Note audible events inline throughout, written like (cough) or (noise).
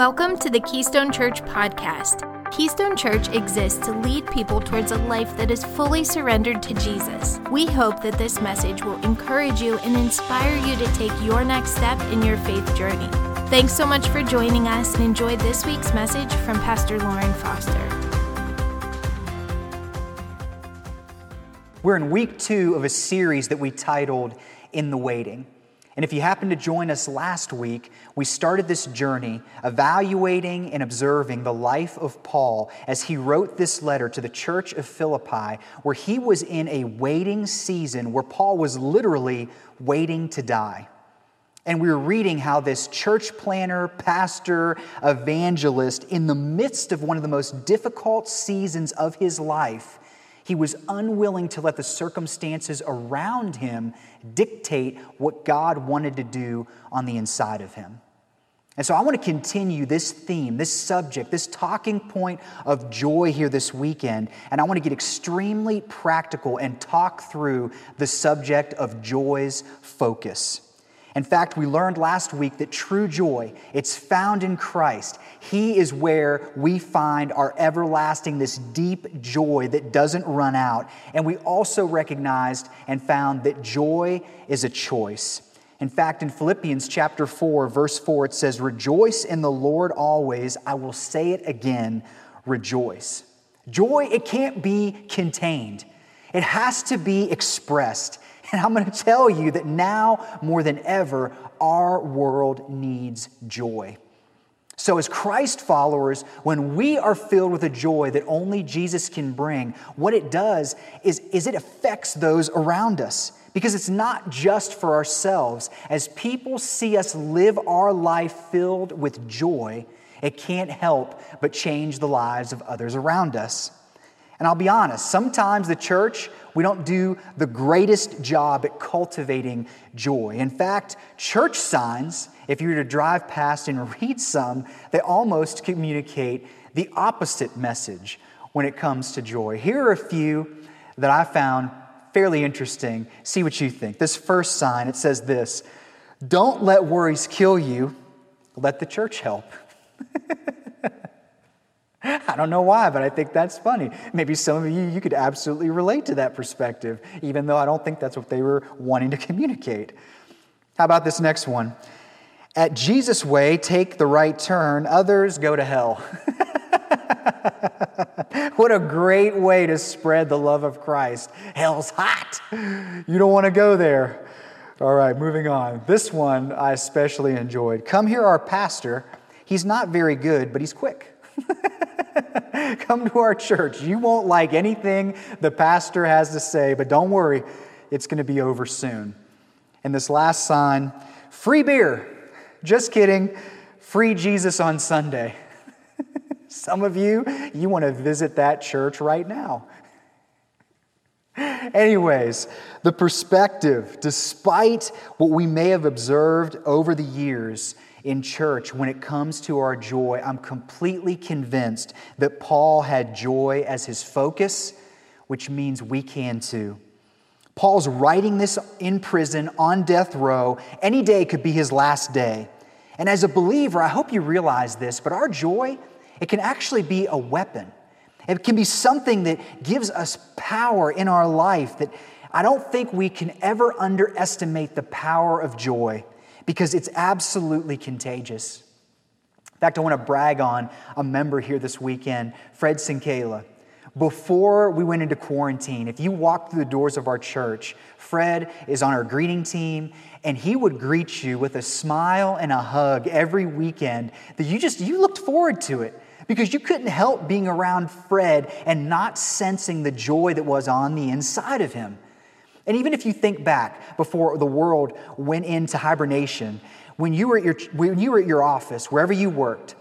Welcome to the Keystone Church podcast. Keystone Church exists to lead people towards a life that is fully surrendered to Jesus. We hope that this message will encourage you and inspire you to take your next step in your faith journey. Thanks so much for joining us and enjoy this week's message from Pastor Lauren Foster. We're in week two of a series that we titled In the Waiting. And if you happened to join us last week, we started this journey evaluating and observing the life of Paul as he wrote this letter to the church of Philippi, where he was in a waiting season where Paul was literally waiting to die. And we were reading how this church planter, pastor, evangelist, in the midst of one of the most difficult seasons of his life, he was unwilling to let the circumstances around him dictate what God wanted to do on the inside of him. And so I want to continue this theme, this subject, this talking point of joy here this weekend. And I want to get extremely practical and talk through the subject of joy's focus. In fact, we learned last week that true joy, it's found in Christ. He is where we find our everlasting, this deep joy that doesn't run out. And we also recognized and found that joy is a choice. In fact, in Philippians chapter 4, verse 4, it says, Rejoice in the Lord always. I will say it again, rejoice. Joy, it can't be contained, it has to be expressed. (laughs) And I'm going to tell you that now more than ever, our world needs joy. So, as Christ followers, when we are filled with a joy that only Jesus can bring, what it does is, is it affects those around us. Because it's not just for ourselves. As people see us live our life filled with joy, it can't help but change the lives of others around us. And I'll be honest, sometimes the church, we don't do the greatest job at cultivating joy. In fact, church signs, if you were to drive past and (laughs) read some, they almost communicate the opposite message when it comes to joy. Here are a few that I found fairly interesting. See what you think. This first sign, it says this Don't let worries kill you, let the church help. (laughs) I don't know why, but I think that's funny. Maybe some of you, you could absolutely relate to that perspective, even though I don't think that's what they were wanting to communicate. How about this next one? At Jesus' way, take the right turn, others go to hell. (laughs) what a great way to spread the love of Christ. Hell's hot. You don't want to go there. All right, moving on. This one I especially enjoyed. Come hear, our pastor. He's not very good, but he's quick. (laughs) Come to our church. You won't like anything the pastor has to say, but don't worry, it's going to be over soon. And this last sign free beer. Just kidding. Free Jesus on Sunday. (laughs) Some of you, you want to visit that church right now. Anyways, the perspective, despite what we may have observed over the years, in church, when it comes to our joy, I'm completely convinced that Paul had joy as his focus, which means we can too. Paul's writing this in prison on death row. Any day could be his last day. And as a believer, I hope you realize this, but our joy, it can actually be a weapon. It can be something that gives us power in our life that I don't think we can ever underestimate the power of joy because it's absolutely contagious. In fact, I want to brag on a member here this weekend, Fred Sinkela. Before we went into quarantine, if you walked through the doors of our church, Fred is on our greeting team, and he would greet you with a smile and a hug every weekend that you just you looked forward to it because you couldn't help being around Fred and not sensing the joy that was on the inside of him. And even if you think back before the world went into hibernation, when you were at your, when you were at your office, wherever you worked,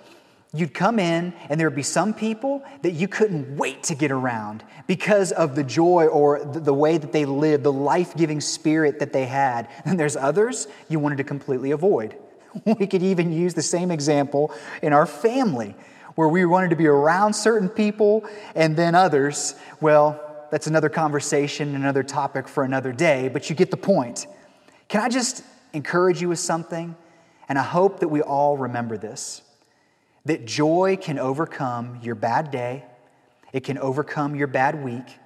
you'd come in and there would be some people that you couldn't wait to get around because of the joy or the way that they lived, the life giving spirit that they had. And there's others you wanted to completely avoid. (laughs) We could even use the same example in our family where we wanted to be around certain people and then others, well, that's another conversation, another topic for another day, but you get the point. Can I just encourage you with something? And I hope that we all remember this that joy can overcome your bad day, it can overcome your bad week,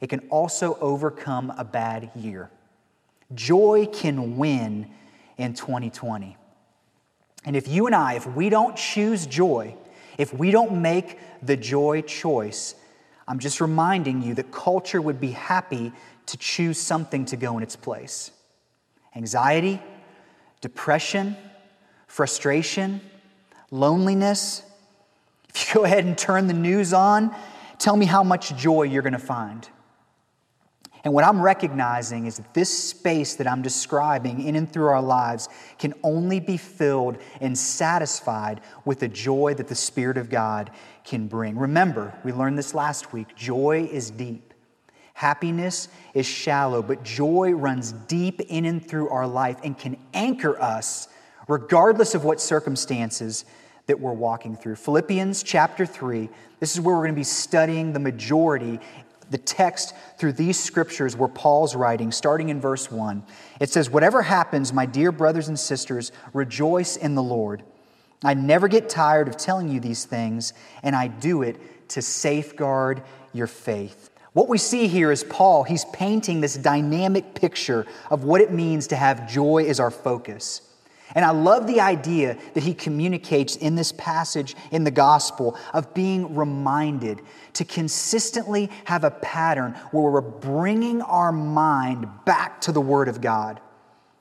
it can also overcome a bad year. Joy can win in 2020. And if you and I, if we don't choose joy, if we don't make the joy choice, I'm just reminding you that culture would be happy to choose something to go in its place. Anxiety, depression, frustration, loneliness. If you go ahead and turn the news on, tell me how much joy you're going to find. And what I'm recognizing is that this space that I'm describing in and through our lives can only be filled and satisfied with the joy that the Spirit of God can bring. Remember, we learned this last week joy is deep, happiness is shallow, but joy runs deep in and through our life and can anchor us regardless of what circumstances that we're walking through. Philippians chapter 3, this is where we're going to be studying the majority the text through these scriptures where Paul's writing, starting in verse 1. It says, Whatever happens, my dear brothers and sisters, rejoice in the Lord. I never get tired of telling you these things, and I do it to safeguard your faith. What we see here is Paul, he's painting this dynamic picture of what it means to have joy as our focus. And I love the idea that he communicates in this passage in the gospel of being reminded to consistently have a pattern where we're bringing our mind back to the Word of God.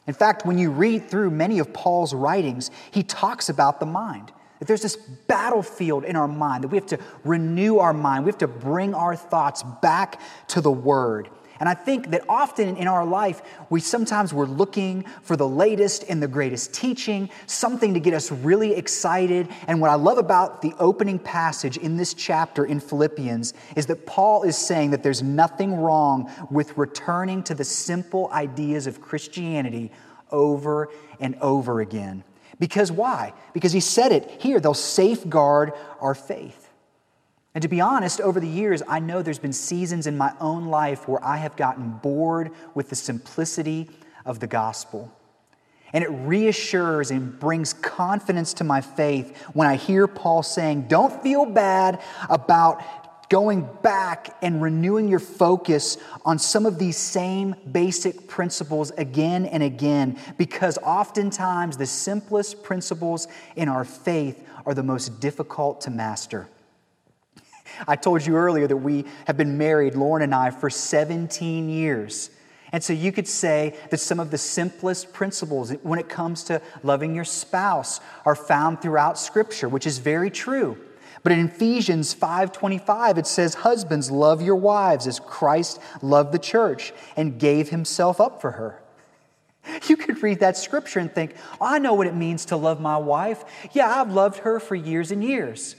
In fact, when you read through many of Paul's writings, he talks about the mind. That there's this battlefield in our mind, that we have to renew our mind, we have to bring our thoughts back to the Word. And I think that often in our life, we sometimes we're looking for the latest and the greatest teaching, something to get us really excited. And what I love about the opening passage in this chapter in Philippians is that Paul is saying that there's nothing wrong with returning to the simple ideas of Christianity over and over again. Because why? Because he said it here, they'll safeguard our faith. And to be honest, over the years, I know there's been seasons in my own life where I have gotten bored with the simplicity of the gospel. And it reassures and brings confidence to my faith when I hear Paul saying, Don't feel bad about going back and renewing your focus on some of these same basic principles again and again, because oftentimes the simplest principles in our faith are the most difficult to master. I told you earlier that we have been married, Lauren and I, for 17 years. And so you could say that some of the simplest principles when it comes to loving your spouse are found throughout Scripture, which is very true. But in Ephesians 5:25 it says husbands love your wives as Christ loved the church and gave himself up for her. You could read that scripture and think, oh, "I know what it means to love my wife. Yeah, I've loved her for years and years."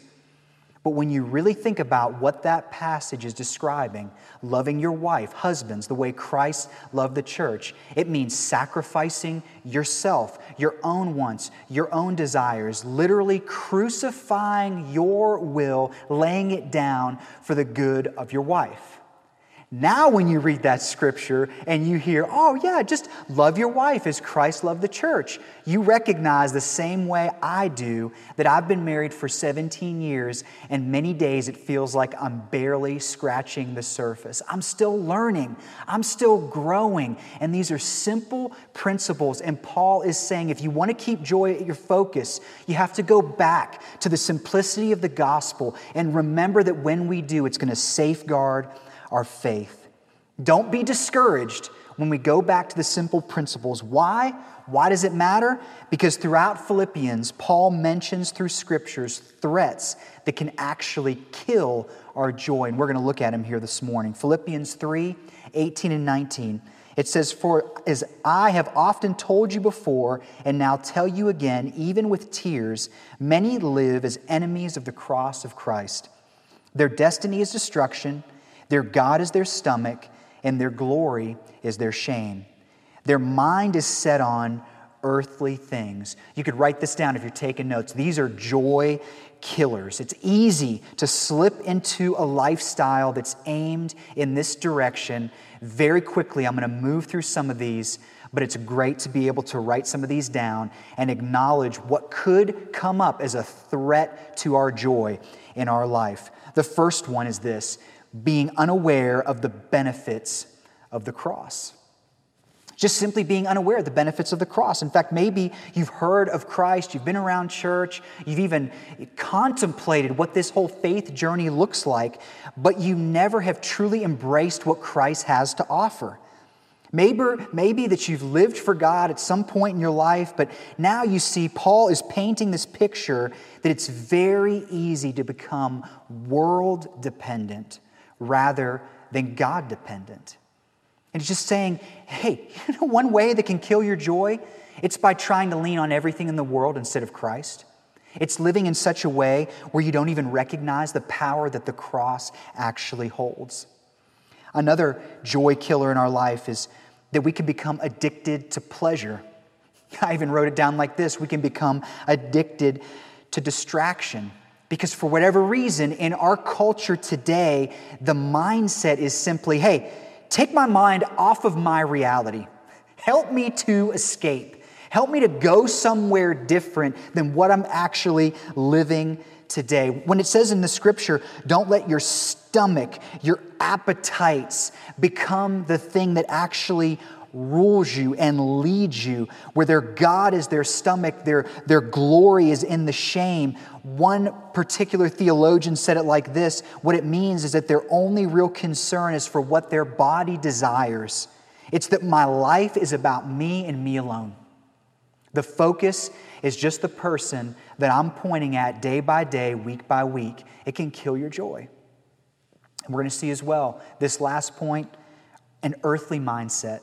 But when you really think about what that passage is describing, loving your wife, husbands, the way Christ loved the church, it means sacrificing yourself, your own wants, your own desires, literally crucifying your will, laying it down for the good of your wife. Now, when you read that scripture and you hear, oh, yeah, just love your wife as Christ loved the church, you recognize the same way I do that I've been married for 17 years, and many days it feels like I'm barely scratching the surface. I'm still learning, I'm still growing. And these are simple principles. And Paul is saying if you want to keep joy at your focus, you have to go back to the simplicity of the gospel and remember that when we do, it's going to safeguard our faith. Don't be discouraged when we go back to the simple principles. Why? Why does it matter? Because throughout Philippians, Paul mentions through scriptures threats that can actually kill our joy. And we're going to look at them here this morning. Philippians 3 18 and 19. It says, For as I have often told you before, and now tell you again, even with tears, many live as enemies of the cross of Christ. Their destiny is destruction their God is their stomach, and their glory is their shame. Their mind is set on earthly things. You could write this down if you're taking notes. These are joy killers. It's easy to slip into a lifestyle that's aimed in this direction. Very quickly, I'm going to move through some of these, but it's great to be able to write some of these down and acknowledge what could come up as a threat to our joy in our life. The first one is this being unaware of the benefits of the cross. Just simply being unaware of the benefits of the cross. In fact, maybe you've heard of Christ, you've been around church, you've even contemplated what this whole faith journey looks like, but you never have truly embraced what Christ has to offer. Maybe, maybe that you've lived for God at some point in your life, but now you see Paul is painting this picture that it's very easy to become world dependent rather than God dependent. And it's just saying, hey, (laughs) you know one way that can kill your joy? It's by trying to lean on everything in the world instead of Christ. It's living in such a way where you don't even recognize the power that the cross actually holds. Another joy killer in our life is that we can become addicted to pleasure. (laughs) I even wrote it down like this we can become addicted to distraction. Because for whatever reason, in our culture today, the mindset is simply hey, take my mind off of my reality. Help me to escape. Help me to go somewhere different than what I'm actually living today. When it says in the scripture, don't let your stomach, your appetites become the thing that actually rules you and leads you, where their God is their stomach, their, their glory is in the shame. One particular theologian said it like this what it means is that their only real concern is for what their body desires. It's that my life is about me and me alone. The focus is just the person that I'm pointing at day by day, week by week. It can kill your joy. And we're going to see as well, this last point, an earthly mindset.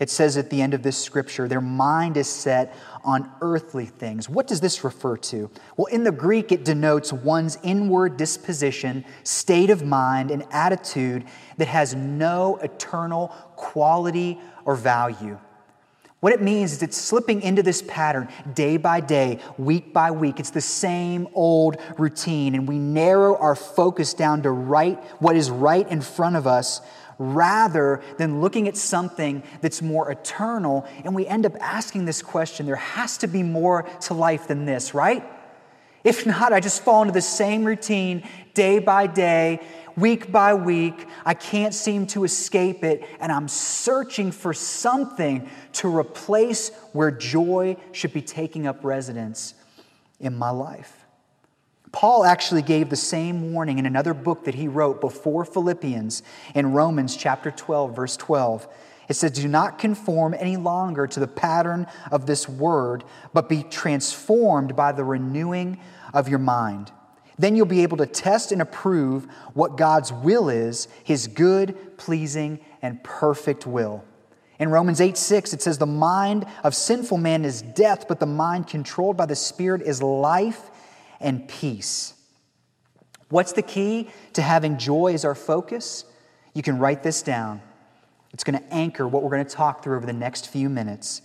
It says at the end of this scripture, their mind is set on earthly things. What does this refer to? Well, in the Greek, it denotes one's inward disposition, state of mind, and attitude that has no eternal quality or value. What it means is it's slipping into this pattern day by day, week by week. It's the same old routine, and we narrow our focus down to right what is right in front of us rather than looking at something that's more eternal. And we end up asking this question there has to be more to life than this, right? If not, I just fall into the same routine day by day, week by week. I can't seem to escape it, and I'm searching for something to replace where joy should be taking up residence in my life. Paul actually gave the same warning in another book that he wrote before Philippians in Romans chapter 12, verse 12. It says, Do not conform any longer to the pattern of this word, but be transformed by the renewing of your mind. Then you'll be able to test and approve what God's will is, his good, pleasing, and perfect will. In Romans 8 6, it says, The mind of sinful man is death, but the mind controlled by the Spirit is life and peace. What's the key to having joy as our focus? You can write this down. It's going to anchor what we're going to talk through over the next few minutes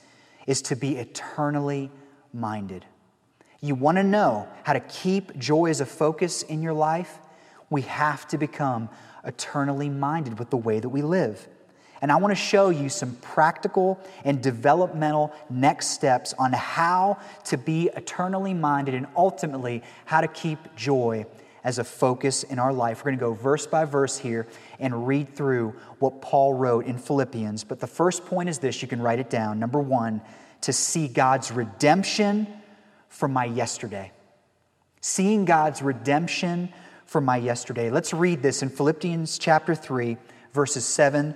is to be eternally minded. You want to know how to keep joy as a focus in your life? We have to become eternally minded with the way that we live. And I want to show you some practical and developmental next steps on how to be eternally minded and ultimately how to keep joy as a focus in our life. We're going to go verse by verse here and read through what Paul wrote in Philippians. But the first point is this you can write it down. Number one, to see God's redemption from my yesterday. Seeing God's redemption from my yesterday. Let's read this in Philippians chapter 3, verses 7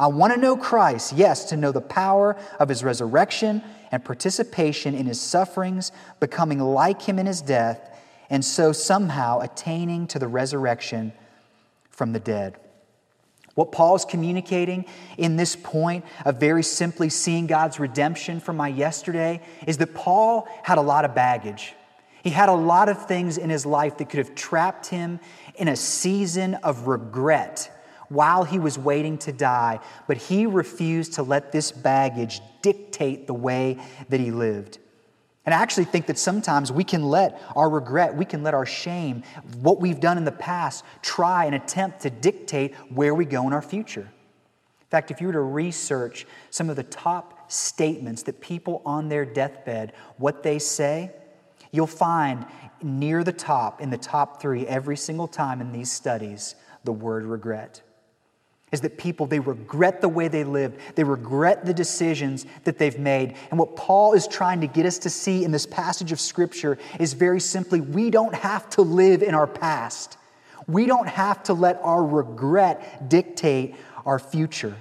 I want to know Christ, yes, to know the power of his resurrection and participation in his sufferings, becoming like him in his death, and so somehow attaining to the resurrection from the dead. What Paul's communicating in this point of very simply seeing God's redemption from my yesterday is that Paul had a lot of baggage. He had a lot of things in his life that could have trapped him in a season of regret while he was waiting to die, but he refused to let this baggage dictate the way that he lived. And I actually think that sometimes we can let our regret, we can let our shame, what we've done in the past, try and attempt to dictate where we go in our future. In fact, if you were to research some of the top statements that people on their deathbed, what they say, you'll find near the top, in the top three, every single time in these studies, the word regret is that people they regret the way they lived. They regret the decisions that they've made. And what paul is trying to get us to see in this passage of scripture is very simply we don't have to live in our past. We don't have to let our regret dictate our future.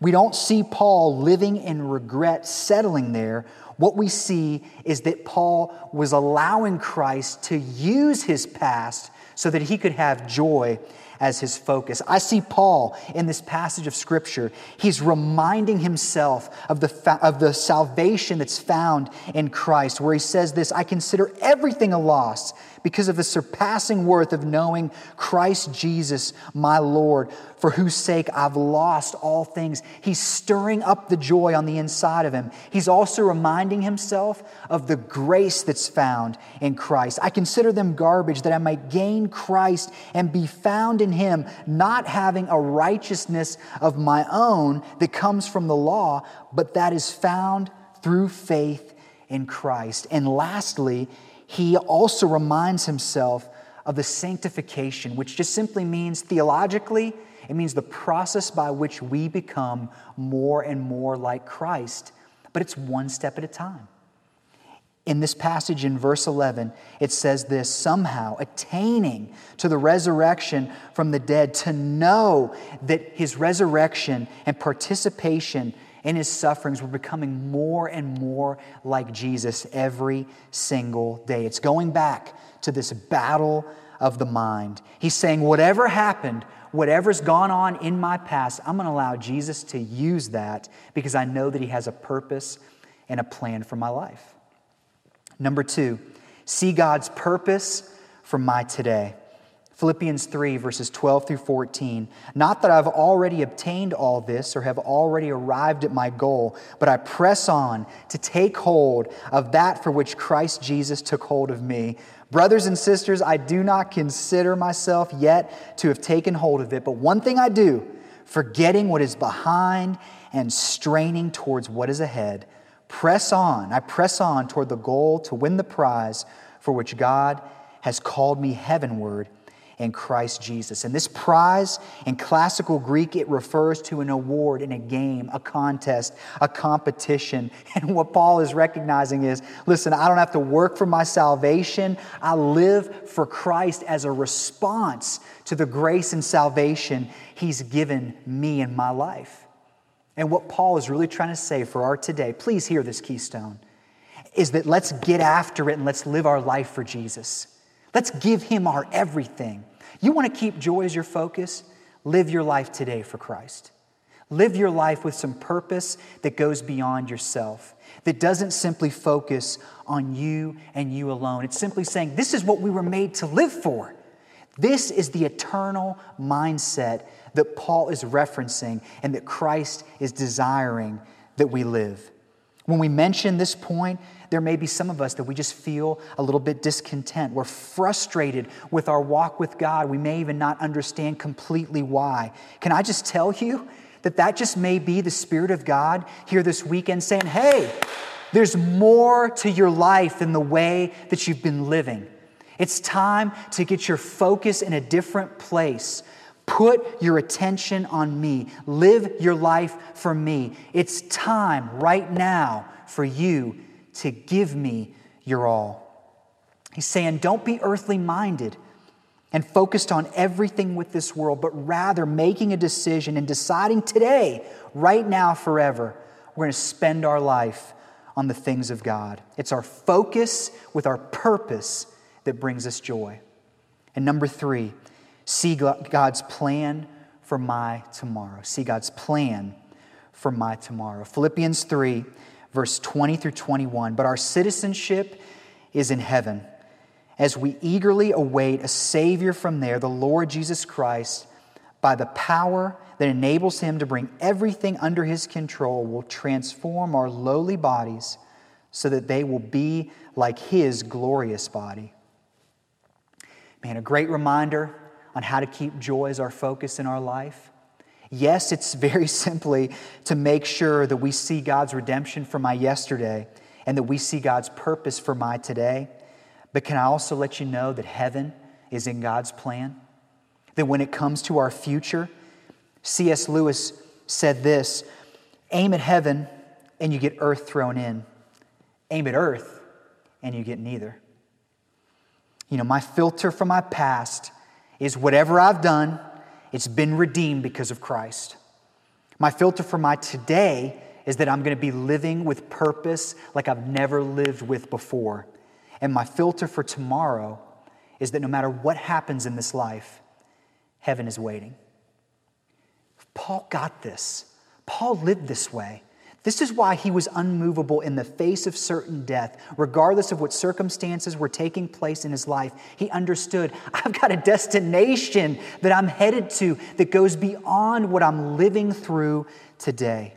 We don't see paul living in regret settling there. What we see is that paul was allowing christ to use his past so that he could have joy as his focus. I see Paul in this passage of Scripture. He's reminding himself of the, fa- of the salvation that's found in Christ, where he says this I consider everything a loss because of the surpassing worth of knowing Christ Jesus, my Lord, for whose sake I've lost all things. He's stirring up the joy on the inside of him. He's also reminding himself of the grace that's found in Christ. I consider them garbage that I might gain Christ and be found in him, not having a righteousness of my own that comes from the law, but that is found through faith in Christ. And lastly, he also reminds himself of the sanctification, which just simply means theologically, it means the process by which we become more and more like Christ. But it's one step at a time. In this passage in verse 11, it says this somehow attaining to the resurrection from the dead, to know that his resurrection and participation in his sufferings, we're becoming more and more like Jesus every single day. It's going back to this battle of the mind. He's saying, whatever happened, whatever's gone on in my past, I'm going to allow Jesus to use that because I know that he has a purpose and a plan for my life. Number two, see God's purpose for my today. Philippians 3, verses 12 through 14. Not that I've already obtained all this or have already arrived at my goal, but I press on to take hold of that for which Christ Jesus took hold of me. Brothers and sisters, I do not consider myself yet to have taken hold of it, but one thing I do, forgetting what is behind and straining towards what is ahead, press on. I press on toward the goal to win the prize for which God has called me heavenward in Christ Jesus. And this prize in classical Greek, it refers to an award in a game, a contest, a competition. (laughs) And what Paul is recognizing is listen, I don't have to work for my salvation. I live for Christ as a response to the grace and salvation he's given me in my life. And what Paul is really trying to say for our today, please hear this keystone, is that let's get after it and let's live our life for Jesus. Let's give Him our everything. You want to keep joy as your focus? Live your life today for Christ. Live your life with some purpose that goes beyond yourself, that doesn't simply focus on you and you alone. It's simply saying, This is what we were made to live for. This is the eternal mindset that Paul is referencing and that Christ is desiring that we live. When we mention this point, there may be some of us that we just feel a little bit discontent. We're frustrated with our walk with God. We may even not understand completely why. Can I just tell you that that just may be the Spirit of God here this weekend saying, hey, there's more to your life than the way that you've been living. It's time to get your focus in a different place. Put your attention on me. Live your life for me. It's time right now for you to give me your all. He's saying, don't be earthly minded and focused on everything with this world, but rather making a decision and deciding today, right now, forever, we're going to spend our life on the things of God. It's our focus with our purpose that brings us joy. And number three, see God's plan for my tomorrow. See God's plan for my tomorrow. Philippians 3, verse 20 through 21. But our citizenship is in heaven as we eagerly await a Savior from there, the Lord Jesus Christ, by the power that enables him to bring everything under his control, will transform our lowly bodies so that they will be like his glorious body. Man, a great reminder on how to keep joy as our focus in our life. Yes, it's very (laughs) simply to make sure that we see God's redemption for my yesterday and that we see God's purpose for my today. But can I also let you know that heaven is in God's plan? That when it comes to our future, C.S. Lewis said this aim at heaven and you get earth thrown in, aim at earth and you get neither. You know, my filter for my past is whatever I've done, it's been redeemed because of Christ. My filter for my today is that I'm going to be living with purpose like I've never lived with before. And my filter for tomorrow is that no matter what happens in this life, heaven is waiting. Paul got this. Paul lived this way. This is why he was unmovable in the face of certain death, regardless of what circumstances were taking place in his life. He understood I've got a destination that I'm headed to that goes beyond what I'm living through today.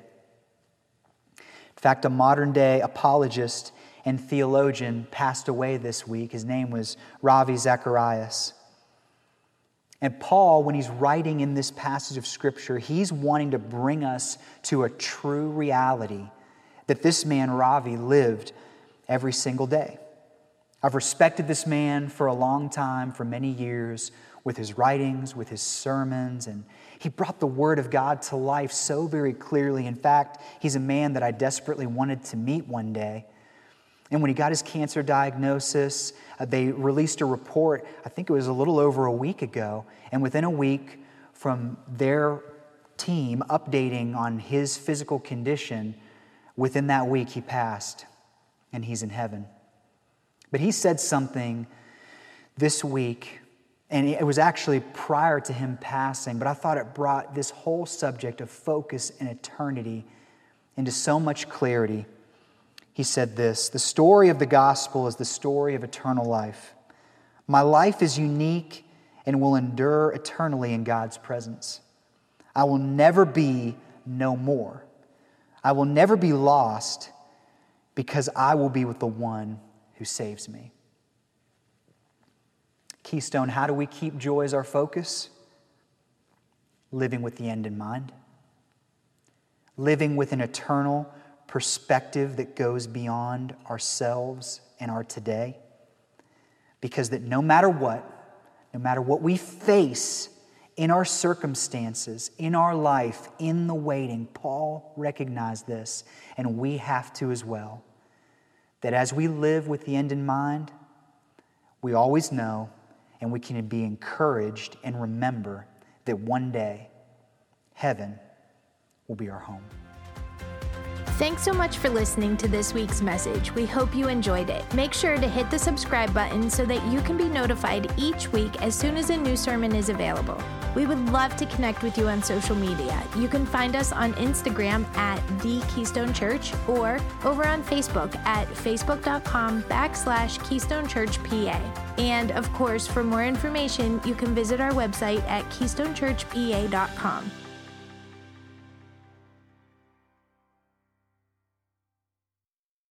In fact, a modern day apologist and theologian passed away this week. His name was Ravi Zacharias. And Paul, when he's writing in this passage of Scripture, he's wanting to bring us to a true reality that this man, Ravi, lived every single day. I've respected this man for a long time, for many years, with his writings, with his sermons, and he brought the Word of God to life so very clearly. In fact, he's a man that I desperately wanted to meet one day. And when he got his cancer diagnosis, uh, they released a report, I think it was a little over a week ago. And within a week, from their team updating on his physical condition, within that week, he passed and he's in heaven. But he said something this week, and it was actually prior to him passing, but I thought it brought this whole subject of focus and eternity into so much clarity he said this The story of the gospel is the story of eternal life. My life is unique and will endure eternally in God's presence. I will never be no more. I will never be lost because I will be with the one who saves me. Keystone, how do we keep joy as our focus? Living with the end in mind, living with an eternal perspective that goes beyond ourselves and our today. Because that no matter what, no matter what we face in our circumstances, in our life, in the waiting, Paul recognized this, and we have to as well. That as we live with the end in mind, we always know and we can be encouraged and remember that one day heaven will be our home. Thanks so much for listening to this week's message. We hope you enjoyed it. Make sure to hit the subscribe button so that you can be notified each week as soon as a new sermon is available. We would love to connect with you on social media. You can find us on Instagram at The Keystone Church or over on Facebook at facebook.com backslash Keystone Church PA. And of course, for more information, you can visit our website at keystonechurchpa.com.